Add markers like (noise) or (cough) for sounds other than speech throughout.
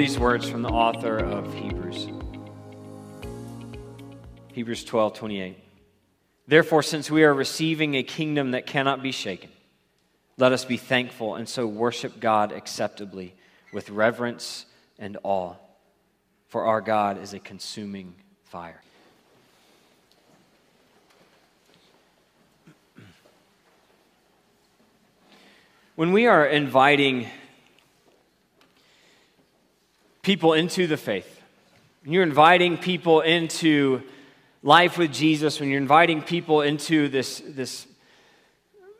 these words from the author of Hebrews. Hebrews 12, 28. Therefore, since we are receiving a kingdom that cannot be shaken, let us be thankful and so worship God acceptably with reverence and awe, for our God is a consuming fire. When we are inviting people into the faith, when you're inviting people into life with Jesus, when you're inviting people into this, this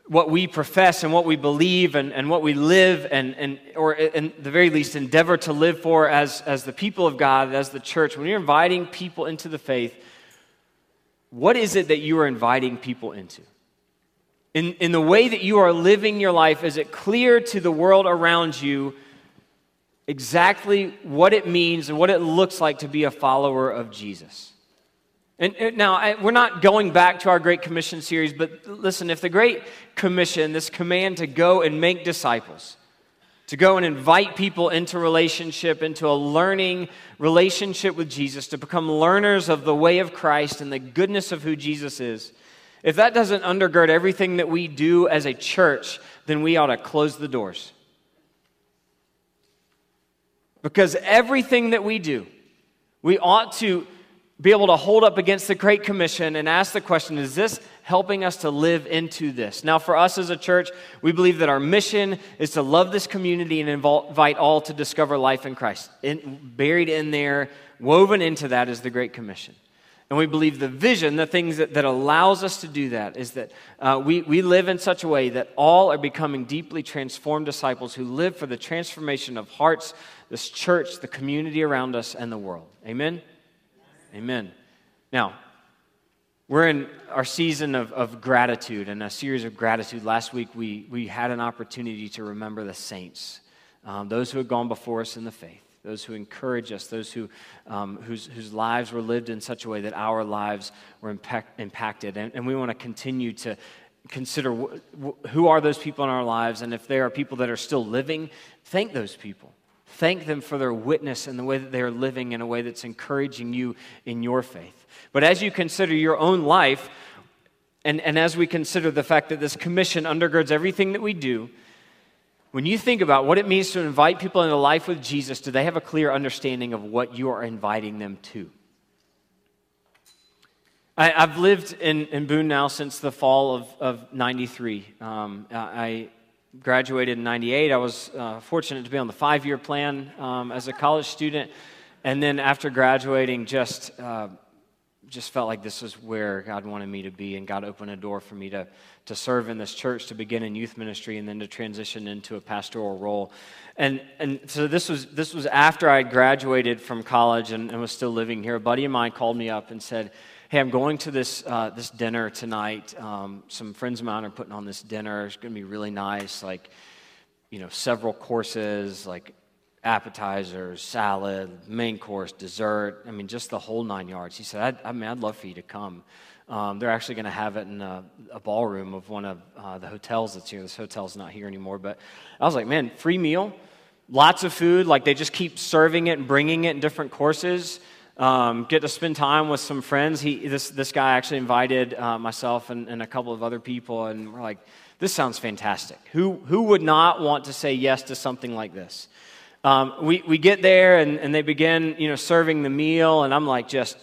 what we profess and what we believe and, and what we live and, and or in the very least endeavor to live for as, as the people of God, as the church, when you're inviting people into the faith, what is it that you are inviting people into? In, in the way that you are living your life, is it clear to the world around you exactly what it means and what it looks like to be a follower of Jesus? And now, we're not going back to our Great Commission series, but listen, if the Great Commission, this command to go and make disciples, to go and invite people into relationship, into a learning relationship with Jesus, to become learners of the way of Christ and the goodness of who Jesus is, if that doesn't undergird everything that we do as a church, then we ought to close the doors. Because everything that we do, we ought to be able to hold up against the Great Commission and ask the question is this helping us to live into this? Now, for us as a church, we believe that our mission is to love this community and invite all to discover life in Christ. In, buried in there, woven into that is the Great Commission. And we believe the vision, the things that, that allows us to do that, is that uh, we, we live in such a way that all are becoming deeply transformed disciples who live for the transformation of hearts, this church, the community around us, and the world. Amen? Amen. Now, we're in our season of, of gratitude and a series of gratitude. Last week, we, we had an opportunity to remember the saints, um, those who had gone before us in the faith, those who encourage us, those who, um, whose, whose lives were lived in such a way that our lives were impact, impacted. And, and we want to continue to consider wh- who are those people in our lives, and if there are people that are still living, thank those people. Thank them for their witness and the way that they are living in a way that's encouraging you in your faith. But as you consider your own life, and, and as we consider the fact that this commission undergirds everything that we do, when you think about what it means to invite people into life with Jesus, do they have a clear understanding of what you are inviting them to? I, have lived in, in Boone now since the fall of, of 93. Um, I, graduated in 98. I was uh, fortunate to be on the five year plan um, as a college student. And then after graduating, just, uh, just felt like this was where God wanted me to be. And God opened a door for me to, to serve in this church, to begin in youth ministry, and then to transition into a pastoral role. And, and so this was, this was after I graduated from college and, and was still living here. A buddy of mine called me up and said, hey, I'm going to this, uh, this dinner tonight. Um, some friends of mine are putting on this dinner. It's going to be really nice, like, you know, several courses, like appetizers, salad, main course, dessert. I mean, just the whole nine yards. He said, I, I mean, I'd love for you to come. Um, they're actually going to have it in a, a ballroom of one of uh, the hotels that's here. This hotel's not here anymore. But I was like, man, free meal, lots of food. Like they just keep serving it and bringing it in different courses um, get to spend time with some friends. He, this, this guy actually invited uh, myself and, and, a couple of other people, and we're like, this sounds fantastic. Who, who would not want to say yes to something like this? Um, we, we get there, and, and they begin, you know, serving the meal, and I'm like, just,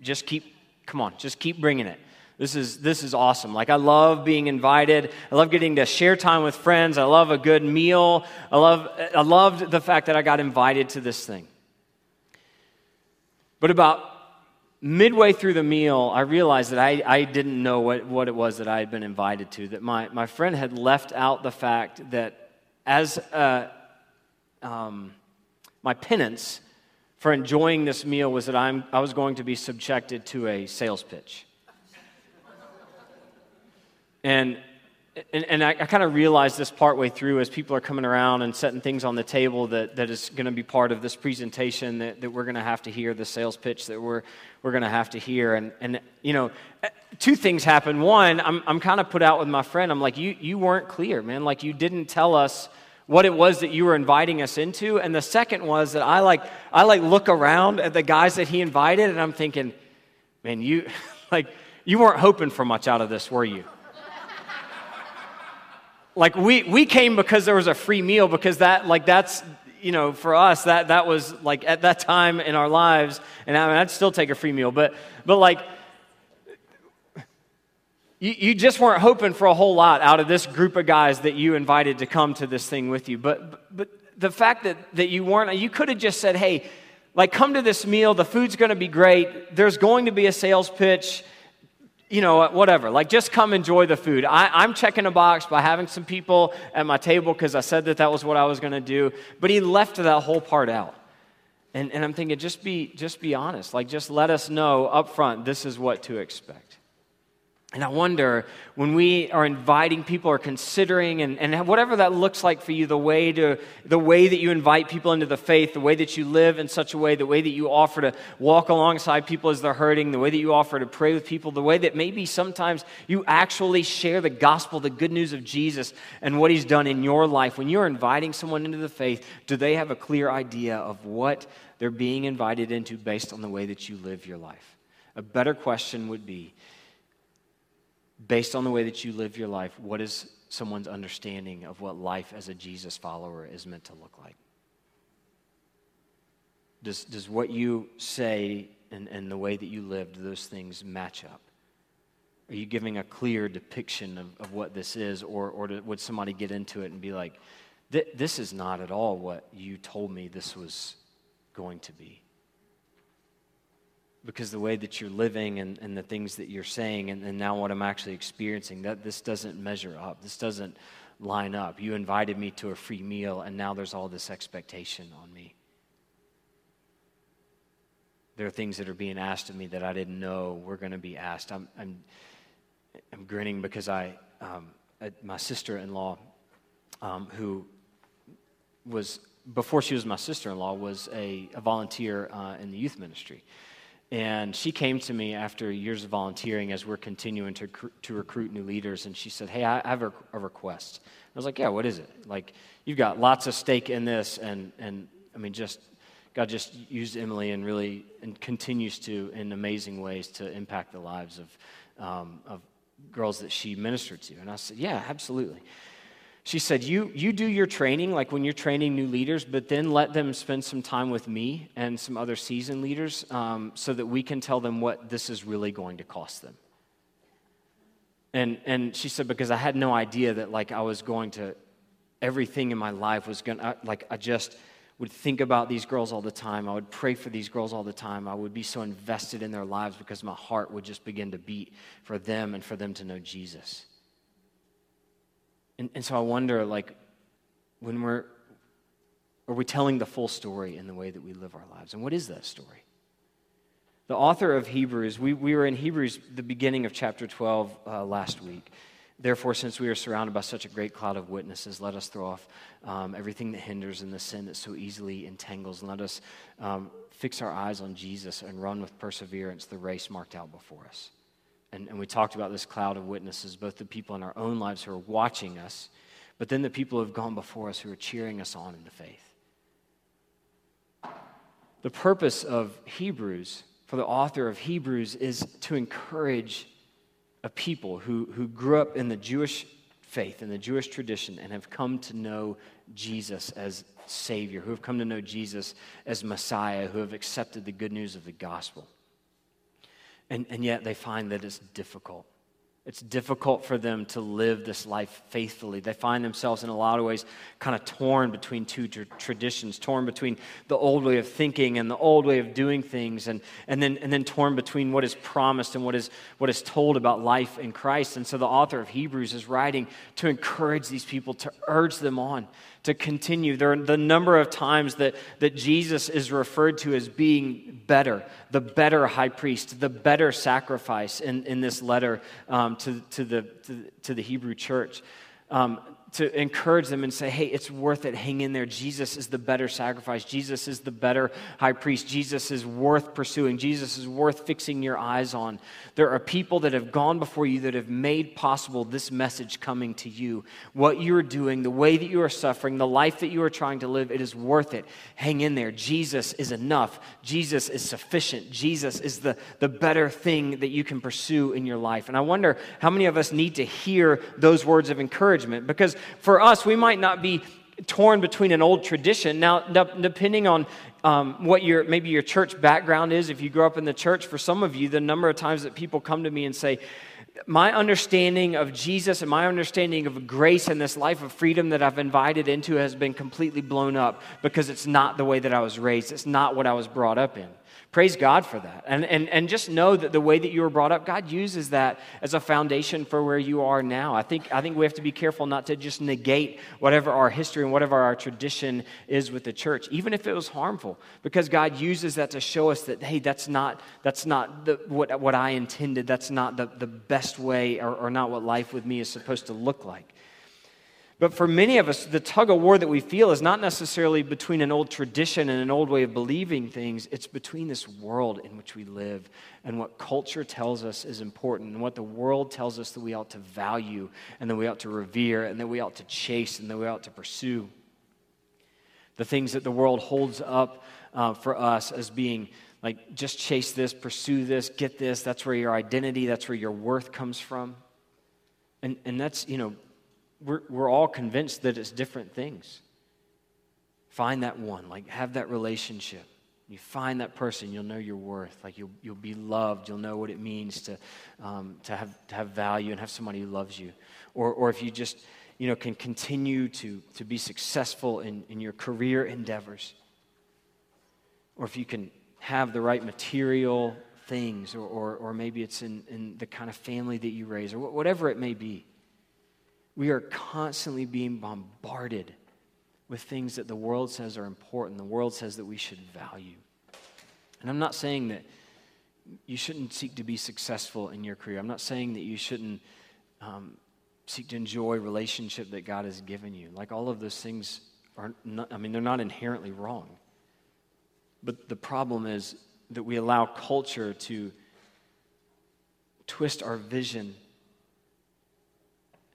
just keep, come on, just keep bringing it. This is, this is awesome. Like, I love being invited. I love getting to share time with friends. I love a good meal. I, love, I loved the fact that I got invited to this thing. But about midway through the meal, I realized that I, I didn't know what, what it was that I had been invited to, that my, my friend had left out the fact that as a, um, my penance for enjoying this meal was that I'm, I was going to be subjected to a sales pitch. And and, and I, I kind of realized this partway through as people are coming around and setting things on the table that, that is going to be part of this presentation that, that we're going to have to hear, the sales pitch that we're, we're going to have to hear. And, and, you know, eh, two things happen. One, I'm, I'm kind of put out with my friend. I'm like, you, you weren't clear, man. Like, you didn't tell us what it was that you were inviting us into. And the second was that I like, I like look around at the guys that he invited and I'm thinking, man, you, (laughs) like, you weren't hoping for much out of this, were you? Like we, we came because there was a free meal because that like that's you know for us that that was like at that time in our lives and I mean, i'd still take a free meal but but like you, you just weren't hoping for a whole lot out of this group of guys that you invited to come to this thing with you but but the fact that that you weren't you could have just said hey like come to this meal the food's going to be great there's going to be a sales pitch you know, whatever. Like, just come enjoy the food. I, am checking a box by having some people at my table because I said that that was what I was going to do. But he left that whole part out. And, and I'm thinking, just be, just be honest. Like, just let us know up front this is what to expect. And I wonder when we are inviting people or considering, and, and whatever that looks like for you, the way, to, the way that you invite people into the faith, the way that you live in such a way, the way that you offer to walk alongside people as they're hurting, the way that you offer to pray with people, the way that maybe sometimes you actually share the gospel, the good news of Jesus and what he's done in your life. When you're inviting someone into the faith, do they have a clear idea of what they're being invited into based on the way that you live your life? A better question would be based on the way that you live your life, what is someone's understanding of what life as a Jesus follower is meant to look like? Does, does what you say and, and the way that you live, do those things match up? Are you giving a clear depiction of, of what this is, or, or would somebody get into it and be like, this is not at all what you told me this was going to be? Because the way that you're living and, and the things that you're saying and, and now what i'm actually experiencing that this doesn't measure up. This doesn't line up. You invited me to a free meal and now there's all this expectation on me. There are things that are being asked of me that i didn't know were going to be asked. I'm, I'm, I'm grinning because i um, my sister-in-law um, who was before she was my sister-in-law was a, a volunteer uh, in the youth ministry and she came to me after years of volunteering as we're continuing to, to recruit new leaders. And she said, Hey, I have a, a request. I was like, Yeah, what is it? Like, you've got lots of stake in this. And, and I mean, just God just used Emily and really and continues to in amazing ways to impact the lives of, um, of girls that she ministered to. And I said, Yeah, absolutely she said, you, you do your training, like when you're training new leaders, but then let them spend some time with me and some other seasoned leaders um, so that we can tell them what this is really going to cost them. And, and she said, because I had no idea that like I was going to, everything in my life was going to, like I just would think about these girls all the time. I would pray for these girls all the time. I would be so invested in their lives because my heart would just begin to beat for them and for them to know Jesus. And, and so I wonder, like, when we're, are we telling the full story in the way that we live our lives? And what is that story? The author of Hebrews, we, we were in Hebrews, the beginning of chapter 12 uh, last week. Therefore, since we are surrounded by such a great cloud of witnesses, let us throw off um, everything that hinders and the sin that so easily entangles, and let us um, fix our eyes on Jesus and run with perseverance the race marked out before us. And, and we talked about this cloud of witnesses, both the people in our own lives who are watching us, but then the people who have gone before us who are cheering us on in the faith. The purpose of Hebrews, for the author of Hebrews, is to encourage a people who, who grew up in the Jewish faith, in the Jewish tradition, and have come to know Jesus as Savior, who have come to know Jesus as Messiah, who have accepted the good news of the gospel. And, and yet they find that it's difficult. It's difficult for them to live this life faithfully. They find themselves in a lot of ways kind of torn between two tr- traditions, torn between the old way of thinking and the old way of doing things, and, and, then, and then torn between what is promised and what is, what is told about life in Christ. And so the author of Hebrews is writing to encourage these people, to urge them on, to continue. There are the number of times that, that Jesus is referred to as being better, the better high priest, the better sacrifice in, in this letter um, to, to, the, to, to, the Hebrew church. Um, to encourage them and say, hey, it's worth it. Hang in there. Jesus is the better sacrifice. Jesus is the better high priest. Jesus is worth pursuing. Jesus is worth fixing your eyes on. There are people that have gone before you that have made possible this message coming to you. What you are doing, the way that you are suffering, the life that you are trying to live, it is worth it. Hang in there. Jesus is enough. Jesus is sufficient. Jesus is the, the better thing that you can pursue in your life. And I wonder how many of us need to hear those words of encouragement because for us, we might not be torn between an old tradition. Now, depending on um, what your maybe your church background is, if you grew up in the church, for some of you, the number of times that people come to me and say, my understanding of Jesus and my understanding of grace and this life of freedom that I've invited into has been completely blown up because it's not the way that I was raised. It's not what I was brought up in. Praise God for that. And, and, and just know that the way that you were brought up, God uses that as a foundation for where you are now. I think, I think we have to be careful not to just negate whatever our history and whatever our tradition is with the church, even if it was harmful, because God uses that to show us that, hey, that's not, that's not the, what, what I intended. That's not the, the best way or, or not what life with me is supposed to look like. But for many of us, the tug of war that we feel is not necessarily between an old tradition and an old way of believing things. It's between this world in which we live and what culture tells us is important and what the world tells us that we ought to value and that we ought to revere and that we ought to chase and that we ought to pursue. The things that the world holds up uh, for us as being like just chase this, pursue this, get this. That's where your identity, that's where your worth comes from. And, and that's, you know, we're, we're all convinced that it's different things. Find that one, like have that relationship. You find that person, you'll know your worth. Like you'll, you'll be loved. You'll know what it means to, um, to, have, to have value and have somebody who loves you. Or, or if you just, you know, can continue to, to be successful in, in your career endeavors. Or if you can have the right material things, or, or, or maybe it's in, in the kind of family that you raise, or whatever it may be. We are constantly being bombarded with things that the world says are important, the world says that we should value. And I'm not saying that you shouldn't seek to be successful in your career. I'm not saying that you shouldn't um, seek to enjoy relationship that God has given you. Like all of those things are not, I mean, they're not inherently wrong. But the problem is that we allow culture to twist our vision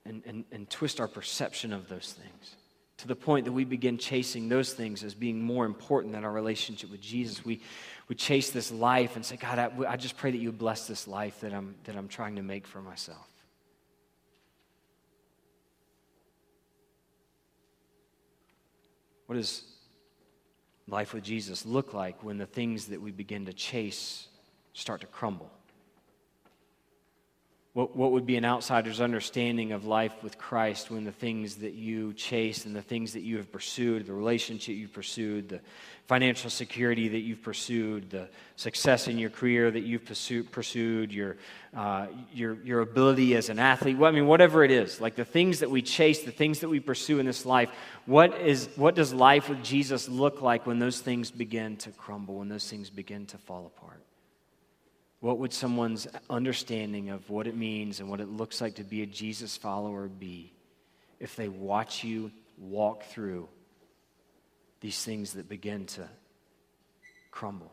and, and, and twist our perception of those things to the point that we begin chasing those things as being more important than our relationship with Jesus. We, we chase this life and say, God, I, I just pray that you bless this life that I'm, that I'm trying to make for myself. What does life with Jesus look like when the things that we begin to chase start to crumble? What, what would be an outsider's understanding of life with Christ when the things that you chase and the things that you have pursued, the relationship you've pursued, the financial security that you've pursued, the success in your career that you've pursued, your, uh, your, your ability as an athlete, well, I mean, whatever it is, like the things that we chase, the things that we pursue in this life, what, is, what does life with Jesus look like when those things begin to crumble, when those things begin to fall apart? What would someone's understanding of what it means and what it looks like to be a Jesus follower be if they watch you walk through these things that begin to crumble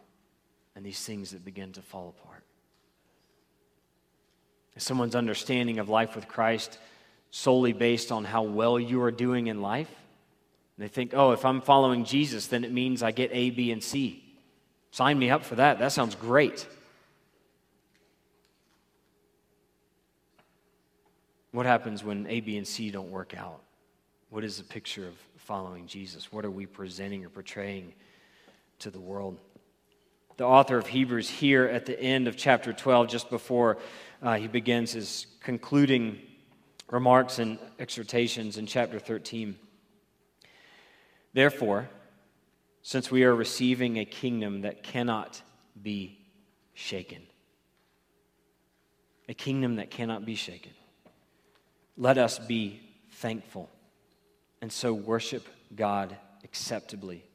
and these things that begin to fall apart? Is someone's understanding of life with Christ solely based on how well you are doing in life? They think, oh, if I'm following Jesus, then it means I get A, B, and C. Sign me up for that. That sounds great. What happens when A, B, and C don't work out? What is the picture of following Jesus? What are we presenting or portraying to the world? The author of Hebrews, here at the end of chapter 12, just before uh, he begins his concluding remarks and exhortations in chapter 13. Therefore, since we are receiving a kingdom that cannot be shaken, a kingdom that cannot be shaken, let us be thankful and so worship God acceptably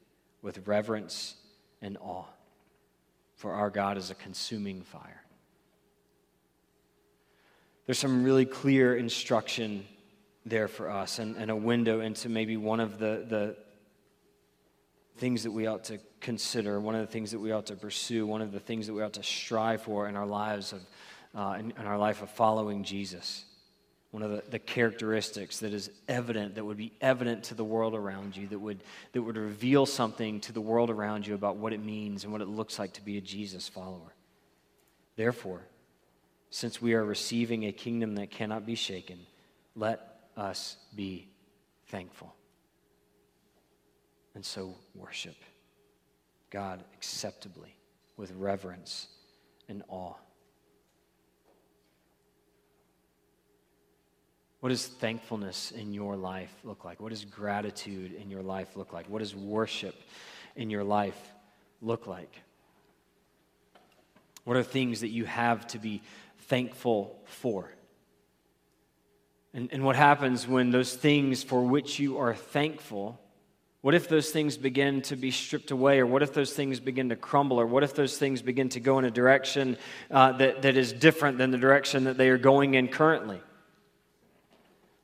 with reverence and awe. For our God is a consuming fire. There's some really clear instruction there for us and, and a window into maybe one of the, the things that we ought to consider, one of the things that we ought to pursue, one of the things that we ought to strive for in our lives of, uh, in, in our life of following Jesus. One of the, the characteristics that is evident, that would be evident to the world around you, that would, that would reveal something to the world around you about what it means and what it looks like to be a Jesus follower. Therefore, since we are receiving a kingdom that cannot be shaken, let us be thankful. And so worship God acceptably with reverence and awe. What does thankfulness in your life look like? What does gratitude in your life look like? What does worship in your life look like? What are things that you have to be thankful for? And, and what happens when those things for which you are thankful, what if those things begin to be stripped away? Or what if those things begin to crumble? Or what if those things begin to go in a direction uh, that, that is different than the direction that they are going in currently?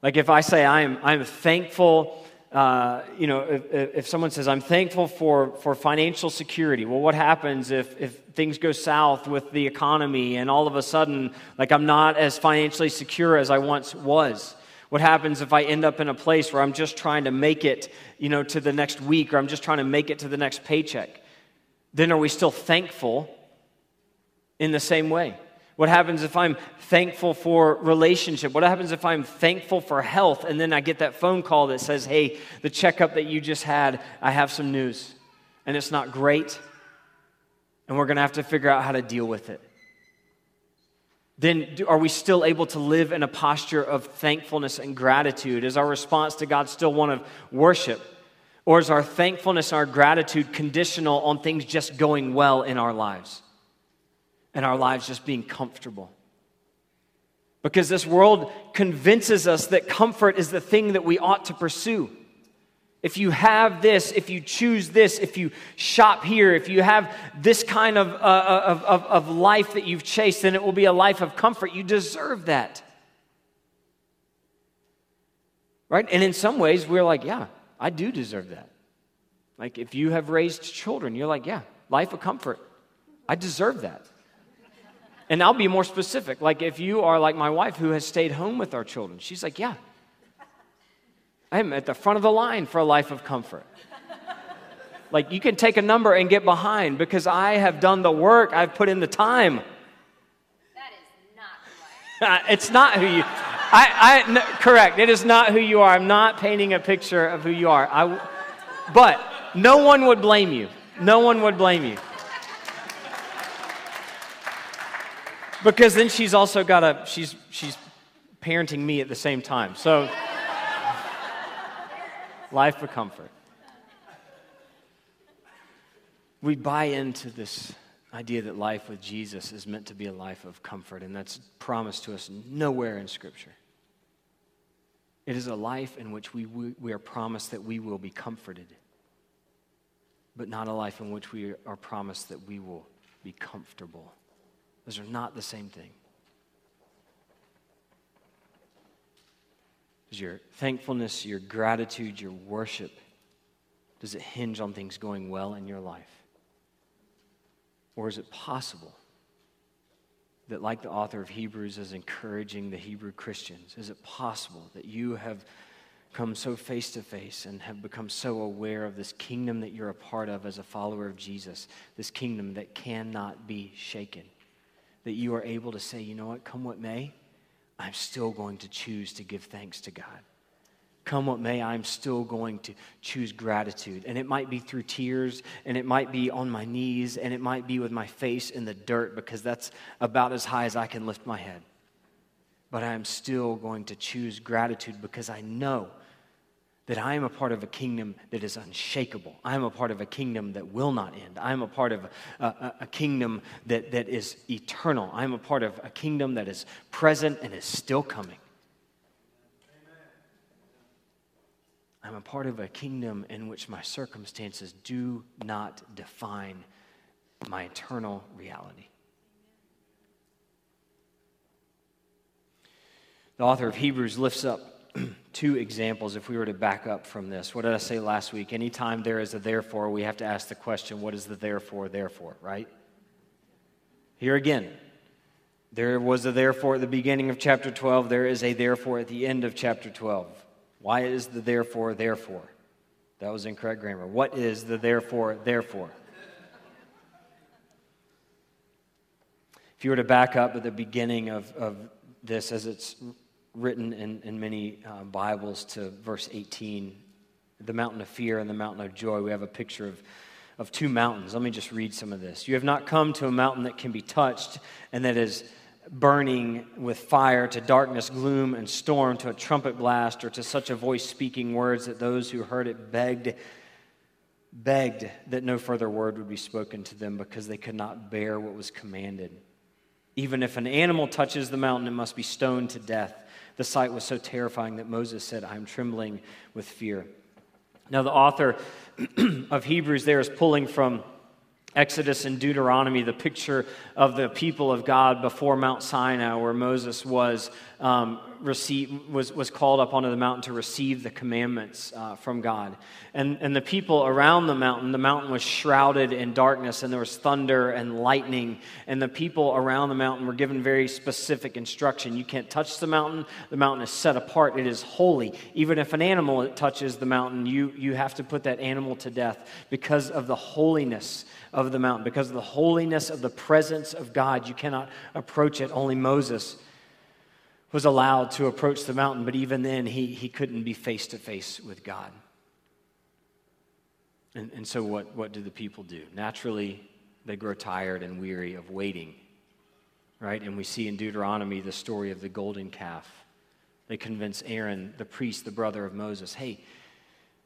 Like if I say I'm, I'm thankful, uh, you know, if, if someone says I'm thankful for, for financial security, well, what happens if, if things go south with the economy and all of a sudden, like I'm not as financially secure as I once was? What happens if I end up in a place where I'm just trying to make it, you know, to the next week or I'm just trying to make it to the next paycheck? Then are we still thankful in the same way? What happens if I'm thankful for relationship? What happens if I'm thankful for health and then I get that phone call that says, "Hey, the checkup that you just had, I have some news." And it's not great, and we're going to have to figure out how to deal with it. Then are we still able to live in a posture of thankfulness and gratitude? Is our response to God still one of worship? Or is our thankfulness and our gratitude conditional on things just going well in our lives? And our lives just being comfortable. Because this world convinces us that comfort is the thing that we ought to pursue. If you have this, if you choose this, if you shop here, if you have this kind of, uh, uh, of, of, of life that you've chased, then it will be a life of comfort. You deserve that. Right? And in some ways, we're like, yeah, I do deserve that. Like if you have raised children, you're like, yeah, life of comfort. I deserve that. And I'll be more specific. Like if you are like my wife who has stayed home with our children, she's like, yeah, I'm at the front of the line for a life of comfort. like you can take a number and get behind because I have done the work, I've put in the time. That is not who I am. (laughs) Uh, it's not who you I, I no, correct. It is not who you are. I'm not painting a picture of who you are. I, but no one would blame you. No one would blame you. Because then she's also got a she's she's parenting me at the same time. So life for comfort. We buy into this idea that life with Jesus is meant to be a life of comfort, and that's promised to us nowhere in Scripture. It is a life in which we, we are promised that we will be comforted, but not a life in which we are promised that we will be comfortable. Those are not the same thing. Does your thankfulness, your gratitude, your worship, does it hinge on things going well in your life? Or is it possible that, like the author of Hebrews is encouraging the Hebrew Christians, is it possible that you have come so face to face and have become so aware of this kingdom that you're a part of as a follower of Jesus, this kingdom that cannot be shaken? That you are able to say, you know what, come what may, I'm still going to choose to give thanks to God. Come what may, I'm still going to choose gratitude. And it might be through tears, and it might be on my knees, and it might be with my face in the dirt because that's about as high as I can lift my head. But I am still going to choose gratitude because I know that I am a part of a kingdom that is unshakable. I am a part of a kingdom that will not end. I am a part of a, a, a, kingdom that, that is eternal. I am a part of a kingdom that is present and is still coming. I'm a part of a kingdom in which my circumstances do not define my eternal reality. The author of Hebrews lifts up (clears throat) two examples if we were to back up from this. What did I say last week? Anytime there is a therefore, we have to ask the question, what is the therefore, therefore, right? Here again, there was a therefore at the beginning of chapter 12. There is a therefore at the end of chapter 12. Why is the therefore, therefore? That was incorrect grammar. What is the therefore, therefore? If you were to back up at the beginning of, of this, as it's written in, in many uh, Bibles, to verse 18, the mountain of fear and the mountain of joy, we have a picture of, of two mountains. Let me just read some of this. You have not come to a mountain that can be touched and that is burning with fire, to darkness, gloom, and storm, to a trumpet blast, or to such a voice speaking words that those who heard it begged, begged that no further word would be spoken to them because they could not bear what was commanded. Even if an animal touches the mountain, it must be stoned to death. The sight was so terrifying that Moses said, I am trembling with fear. Now, the author (clears throat) of Hebrews there is pulling from Exodus and Deuteronomy, the picture of the people of God before Mount Sinai, where Moses was, um, was, was called up onto the mountain to receive the commandments uh, from God. And, and the people around the mountain, the mountain was shrouded in darkness, and there was thunder and lightning. And the people around the mountain were given very specific instruction. You can't touch the mountain, the mountain is set apart, it is holy. Even if an animal touches the mountain, you, you have to put that animal to death because of the holiness of the mountain. Because of the holiness of the presence of God, you cannot approach it. Only Moses was allowed to approach the mountain, but even then, he, he couldn't be face to face with God. And, and so, what, what do the people do? Naturally, they grow tired and weary of waiting, right? And we see in Deuteronomy the story of the golden calf. They convince Aaron, the priest, the brother of Moses, hey,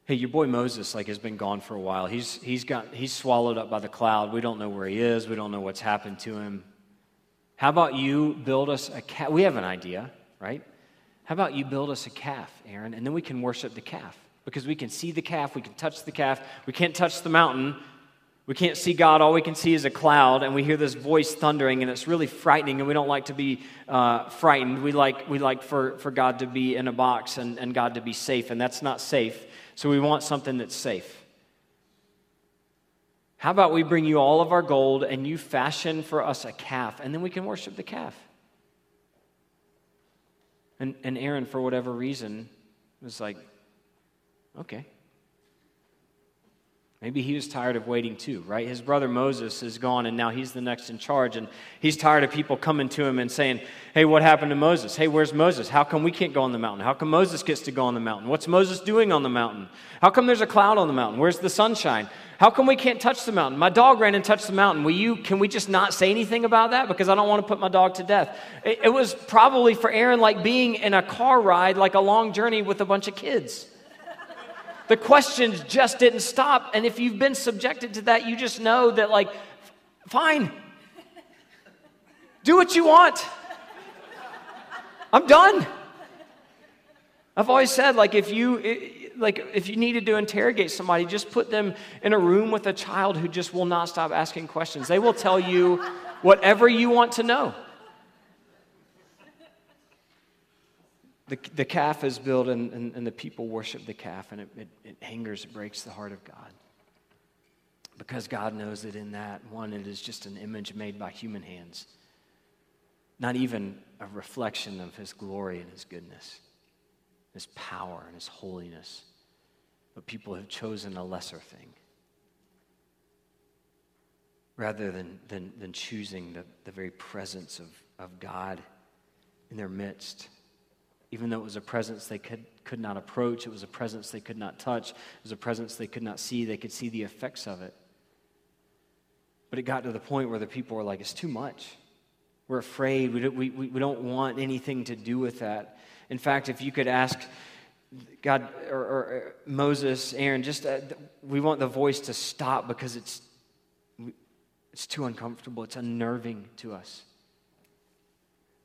hey, your boy Moses like has been gone for a while. He's he's got he's swallowed up by the cloud. We don't know where he is. We don't know what's happened to him. How about you build us a calf? We have an idea, right? How about you build us a calf, Aaron, and then we can worship the calf because we can see the calf, we can touch the calf. We can't touch the mountain. We can't see God. All we can see is a cloud, and we hear this voice thundering, and it's really frightening. And we don't like to be uh, frightened. We like we like for, for God to be in a box and, and God to be safe, and that's not safe. So we want something that's safe. How about we bring you all of our gold and you fashion for us a calf, and then we can worship the calf? And, and Aaron, for whatever reason, was like, okay. Maybe he was tired of waiting too, right? His brother Moses is gone and now he's the next in charge. And he's tired of people coming to him and saying, Hey, what happened to Moses? Hey, where's Moses? How come we can't go on the mountain? How come Moses gets to go on the mountain? What's Moses doing on the mountain? How come there's a cloud on the mountain? Where's the sunshine? How come we can't touch the mountain? My dog ran and touched the mountain. Will you, can we just not say anything about that? Because I don't want to put my dog to death. It, it was probably for Aaron like being in a car ride, like a long journey with a bunch of kids. The questions just didn't stop. And if you've been subjected to that, you just know that, like, fine. Do what you want. I'm done. I've always said, like, if you like if you needed to interrogate somebody, just put them in a room with a child who just will not stop asking questions. They will tell you whatever you want to know. The, the calf is built and, and, and, the people worship the calf and it, it, it angers, it breaks the heart of God. Because God knows that in that, one, it is just an image made by human hands, not even a reflection of His glory and His goodness, His power and His holiness. But people have chosen a lesser thing rather than, than, than choosing the, the very presence of, of God in their midst even though it was a presence they could, could not approach, it was a presence they could not touch, it was a presence they could not see, they could see the effects of it. But it got to the point where the people were like, it's too much. We're afraid. We don't, we, we don't want anything to do with that. In fact, if you could ask God or, or Moses, Aaron, just uh, we want the voice to stop because it's, it's too uncomfortable, it's unnerving to us.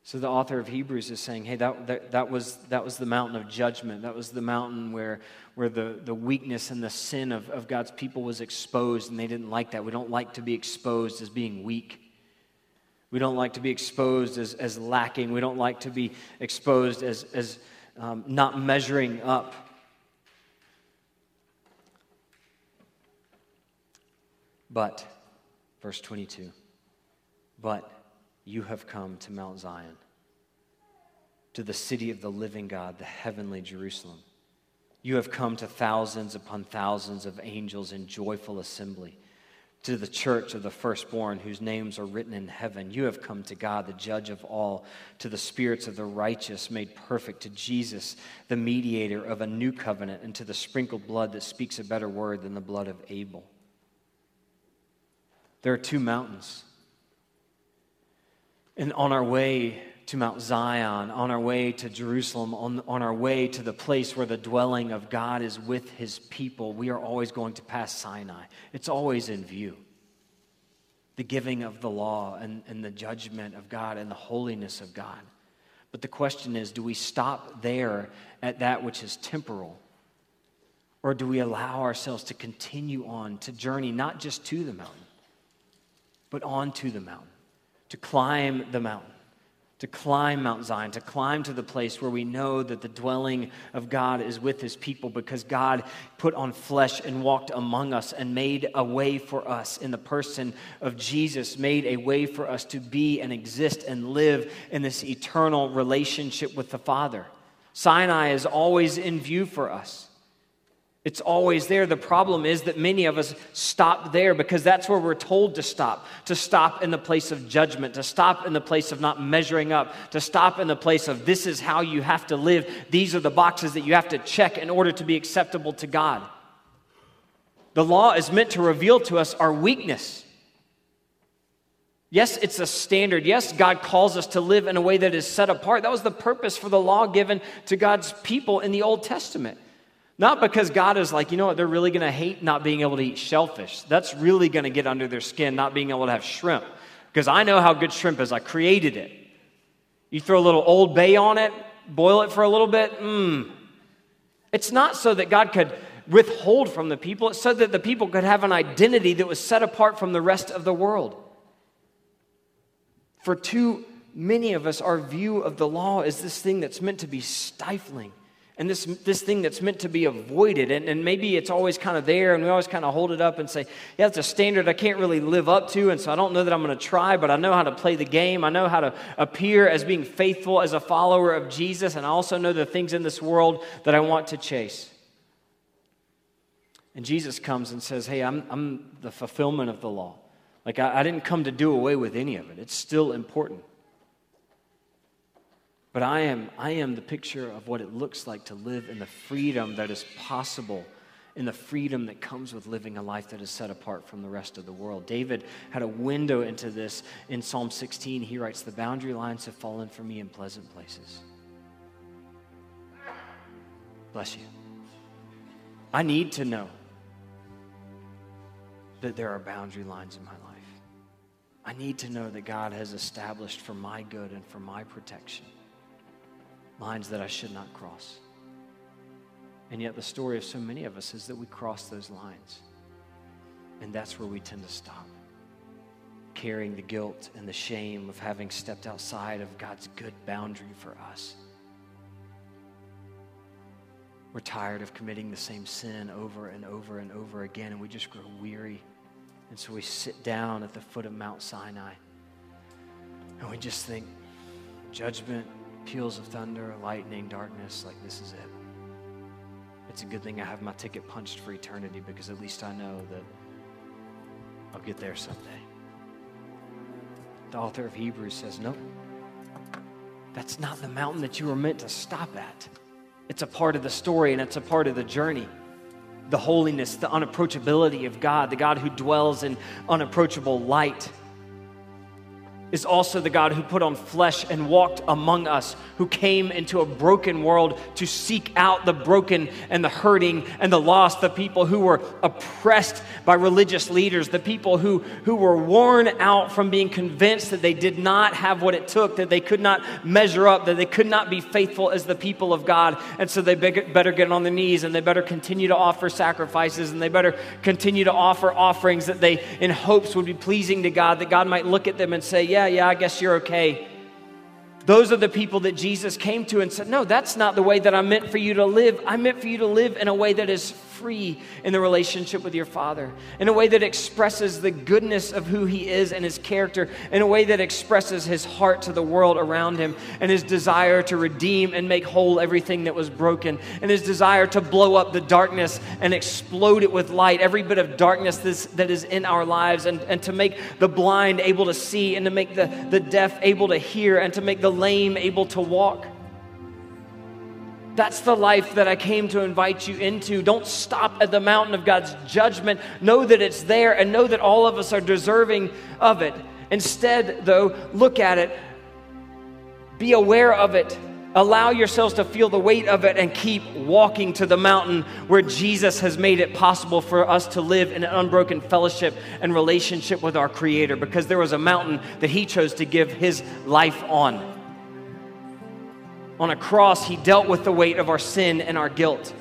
So the author of Hebrews is saying, hey, that, that, that, was, that was the mountain of judgment. That was the mountain where, where the, the weakness and the sin of, of God's people was exposed, and they didn't like that. We don't like to be exposed as being weak. We don't like to be exposed as, as lacking. We don't like to be exposed as, as um, not measuring up. But, verse 22, but you have come to Mount Zion, to the city of the living God, the heavenly Jerusalem. You have come to thousands upon thousands of angels in joyful assembly to the church of the firstborn whose names are written in heaven. You have come to God, the judge of all, to the spirits of the righteous made perfect, to Jesus, the mediator of a new covenant, and to the sprinkled blood that speaks a better word than the blood of Abel. There are two mountains. And on our way to Mount Zion, on our way to Jerusalem, on, on our way to the place where the dwelling of God is with his people, we are always going to pass Sinai. It's always in view. The giving of the law and, and the judgment of God and the holiness of God. But the question is do we stop there at that which is temporal? Or do we allow ourselves to continue on to journey not just to the mountain, but on to the mountain, to climb the mountain? to climb Mount Zion, to climb to the place where we know that the dwelling of God is with his people because God put on flesh and walked among us and made a way for us in the person of Jesus, made a way for us to be and exist and live in this eternal relationship with the Father. Sinai is always in view for us. It's always there. The problem is that many of us stop there because that's where we're told to stop. To stop in the place of judgment, to stop in the place of not measuring up, to stop in the place of this is how you have to live. These are the boxes that you have to check in order to be acceptable to God. The law is meant to reveal to us our weakness. Yes, it's a standard. Yes, God calls us to live in a way that is set apart. That was the purpose for the law given to God's people in the Old Testament. Not because God is like, you know what, they're really going to hate not being able to eat shellfish. That's really going to get under their skin, not being able to have shrimp. Because I know how good shrimp is. I created it. You throw a little Old Bay on it, boil it for a little bit, mmm. It's not so that God could withhold from the people, it's so that the people could have an identity that was set apart from the rest of the world. For too many of us, our view of the law is this thing that's meant to be stifling and this, this thing that's meant to be avoided. And, and maybe it's always kind of there, and we always kind of hold it up and say, yeah, it's a standard I can't really live up to, and so I don't know that I'm going to try, but I know how to play the game. I know how to appear as being faithful as a follower of Jesus, and I also know the things in this world that I want to chase. And Jesus comes and says, hey, I'm, I'm the fulfillment of the law. Like, I, I didn't come to do away with any of it, it's still important. But I am, I am the picture of what it looks like to live in the freedom that is possible, in the freedom that comes with living a life that is set apart from the rest of the world. David had a window into this in Psalm 16. He writes, The boundary lines have fallen for me in pleasant places. Bless you. I need to know that there are boundary lines in my life. I need to know that God has established for my good and for my protection lines that I should not cross. And yet, the story of so many of us is that we cross those lines. And that's where we tend to stop, carrying the guilt and the shame of having stepped outside of God's good boundary for us. We're tired of committing the same sin over and over and over again, and we just grow weary. And so we sit down at the foot of Mount Sinai and we just think, judgment, peals of thunder, lightning, darkness, like this is it. It's a good thing I have my ticket punched for eternity because at least I know that I'll get there someday. The author of Hebrews says, Nope, that's not the mountain that you were meant to stop at. It's a part of the story and it's a part of the journey. The holiness, the unapproachability of God, the God who dwells in unapproachable light is also the God who put on flesh and walked among us, who came into a broken world to seek out the broken and the hurting and the lost, the people who were oppressed by religious leaders, the people who, who were worn out from being convinced that they did not have what it took, that they could not measure up, that they could not be faithful as the people of God. And so they better get on their knees and they better continue to offer sacrifices and they better continue to offer offerings that they, in hopes, would be pleasing to God, that God might look at them and say, Yeah, yeah, yeah, I guess you're okay. Those are the people that Jesus came to and said, No, that's not the way that I meant for you to live. I meant for you to live in a way that is free in the relationship with your Father, in a way that expresses the goodness of who He is and His character, in a way that expresses His heart to the world around Him, and His desire to redeem and make whole everything that was broken, and His desire to blow up the darkness and explode it with light, every bit of darkness that is in our lives, and, and to make the blind able to see, and to make the, the deaf able to hear, and to make the lame able to walk. That's the life that I came to invite you into. Don't stop at the mountain of God's judgment. Know that it's there and know that all of us are deserving of it. Instead, though, look at it, be aware of it, allow yourselves to feel the weight of it, and keep walking to the mountain where Jesus has made it possible for us to live in an unbroken fellowship and relationship with our Creator because there was a mountain that He chose to give His life on. On a cross, he dealt with the weight of our sin and our guilt.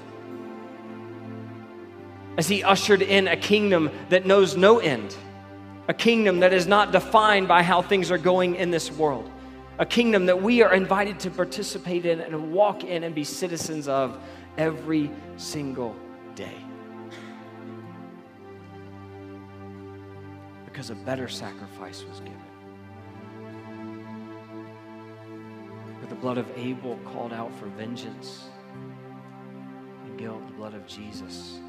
As he ushered in a kingdom that knows no end, a kingdom that is not defined by how things are going in this world, a kingdom that we are invited to participate in and walk in and be citizens of every single day. Because a better sacrifice was given. Blood of Abel called out for vengeance and guilt. The blood of Jesus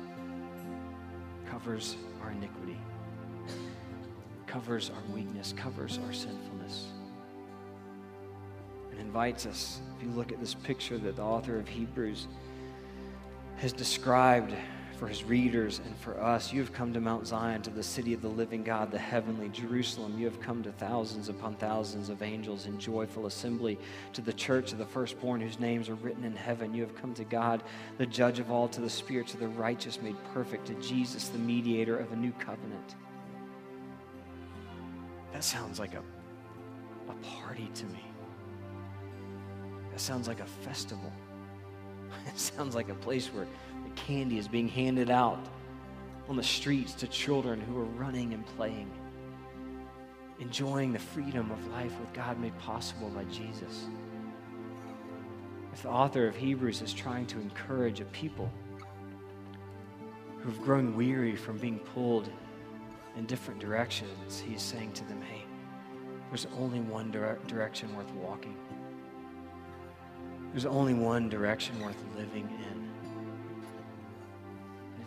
covers our iniquity, covers our weakness, covers our sinfulness, and invites us. If you look at this picture that the author of Hebrews has described for his readers and for us. You have come to Mount Zion, to the city of the living God, the heavenly Jerusalem. You have come to thousands upon thousands of angels in joyful assembly, to the church of the firstborn whose names are written in heaven. You have come to God, the judge of all, to the spirits of the righteous made perfect, to Jesus, the mediator of a new covenant. That sounds like a, a party to me. That sounds like a festival. (laughs) It sounds like a place where candy is being handed out on the streets to children who are running and playing, enjoying the freedom of life with God made possible by Jesus. If the author of Hebrews is trying to encourage a people who've grown weary from being pulled in different directions, he's saying to them, hey, there's only one dire- direction worth walking. There's only one direction worth living in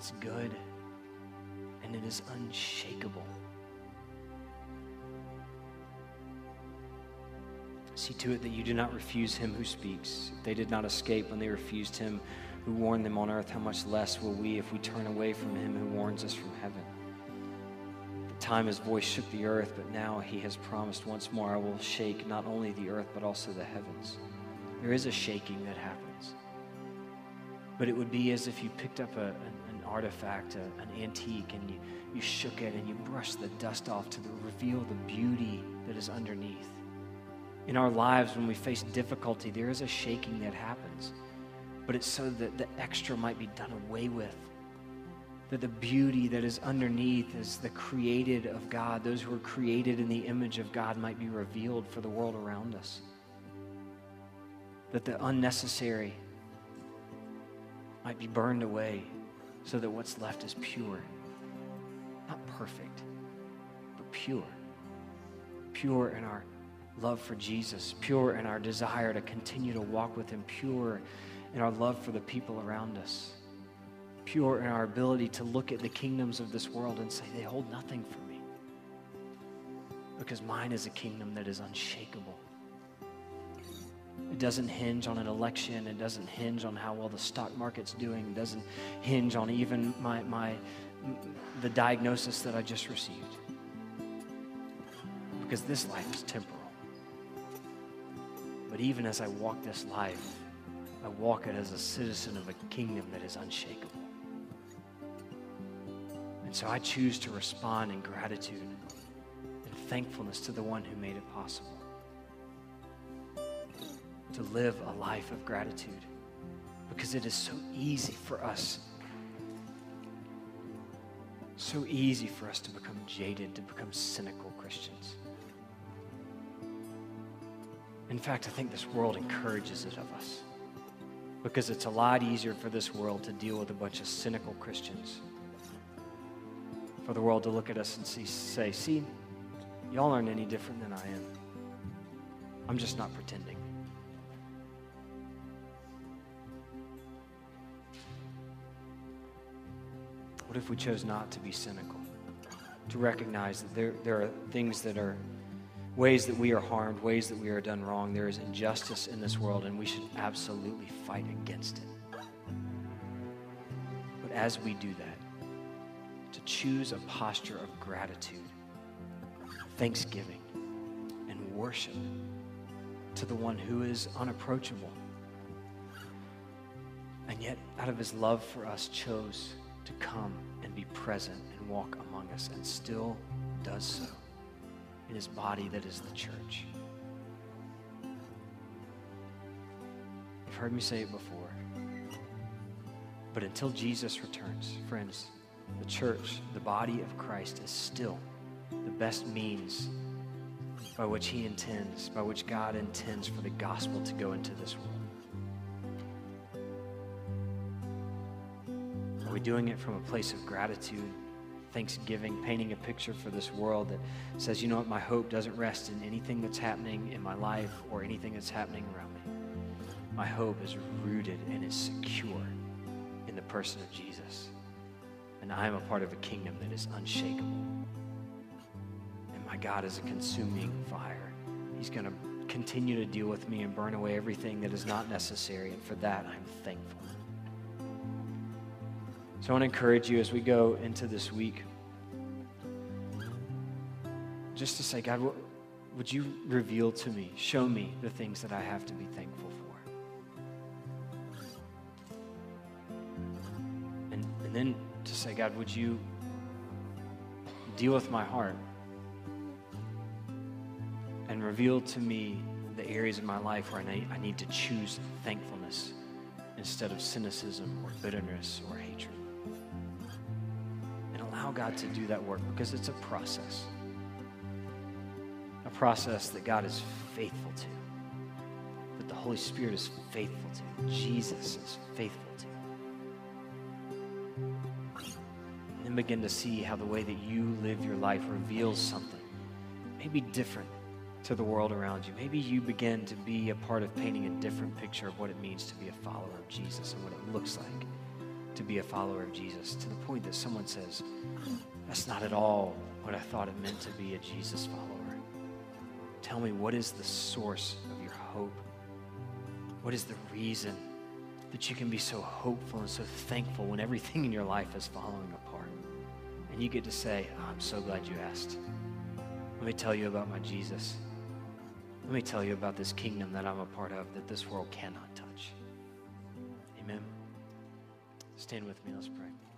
it's good, and it is unshakable. See to it that you do not refuse him who speaks. They did not escape when they refused him who warned them on earth, how much less will we if we turn away from him who warns us from heaven? the time his voice shook the earth, but now he has promised once more, I will shake not only the earth, but also the heavens. There is a shaking that happens. But it would be as if you picked up a, an artifact, a, an antique, and you, you shook it and you brushed the dust off to reveal the beauty that is underneath. In our lives, when we face difficulty, there is a shaking that happens, but it's so that the extra might be done away with. That the beauty that is underneath is the created of God, those who are created in the image of God, might be revealed for the world around us. That the unnecessary might be burned away so that what's left is pure. Not perfect, but pure. Pure in our love for Jesus, pure in our desire to continue to walk with Him, pure in our love for the people around us, pure in our ability to look at the kingdoms of this world and say, they hold nothing for me. Because mine is a kingdom that is unshakable it doesn't hinge on an election. It doesn't hinge on how well the stock market's doing. It doesn't hinge on even my, my, the diagnosis that I just received. Because this life is temporal. But even as I walk this life, I walk it as a citizen of a kingdom that is unshakable. And so I choose to respond in gratitude and thankfulness to the one who made it possible to live a life of gratitude because it is so easy for us. So easy for us to become jaded, to become cynical Christians. In fact, I think this world encourages it of us because it's a lot easier for this world to deal with a bunch of cynical Christians. For the world to look at us and see, say, see, y'all aren't any different than I am. I'm just not pretending. What if we chose not to be cynical? To recognize that there, there are things that are ways that we are harmed, ways that we are done wrong. There is injustice in this world, and we should absolutely fight against it. But as we do that, to choose a posture of gratitude, thanksgiving, and worship to the one who is unapproachable. And yet, out of his love for us, chose to come and be present and walk among us, and still does so in his body that is the church. You've heard me say it before. But until Jesus returns, friends, the church, the body of Christ, is still the best means by which He intends, by which God intends for the gospel to go into this world. Doing it from a place of gratitude thanksgiving, painting a picture for this world that says, you know what, my hope doesn't rest in anything that's happening in my life or anything that's happening around me. My hope is rooted and is secure in the person of Jesus. And I am a part of a kingdom that is unshakable. And my God is a consuming fire. He's going to continue to deal with me and burn away everything that is not necessary. And for that, I'm thankful. So I want to encourage you as we go into this week just to say, God, would you reveal to me, show me the things that I have to be thankful for? And, and then to say, God, would you deal with my heart and reveal to me the areas in my life where I need, I need to choose thankfulness instead of cynicism or bitterness or hatred? God to do that work because it's a process. A process that God is faithful to, that the Holy Spirit is faithful to, Jesus is faithful to. And then begin to see how the way that you live your life reveals something, maybe different to the world around you. Maybe you begin to be a part of painting a different picture of what it means to be a follower of Jesus and what it looks like to be a follower of Jesus to the point that someone says, That's not at all what I thought it meant to be a Jesus follower. Tell me, what is the source of your hope? What is the reason that you can be so hopeful and so thankful when everything in your life is falling apart? And you get to say, oh, I'm so glad you asked. Let me tell you about my Jesus. Let me tell you about this kingdom that I'm a part of that this world cannot touch. Amen. Stand with me, let's pray.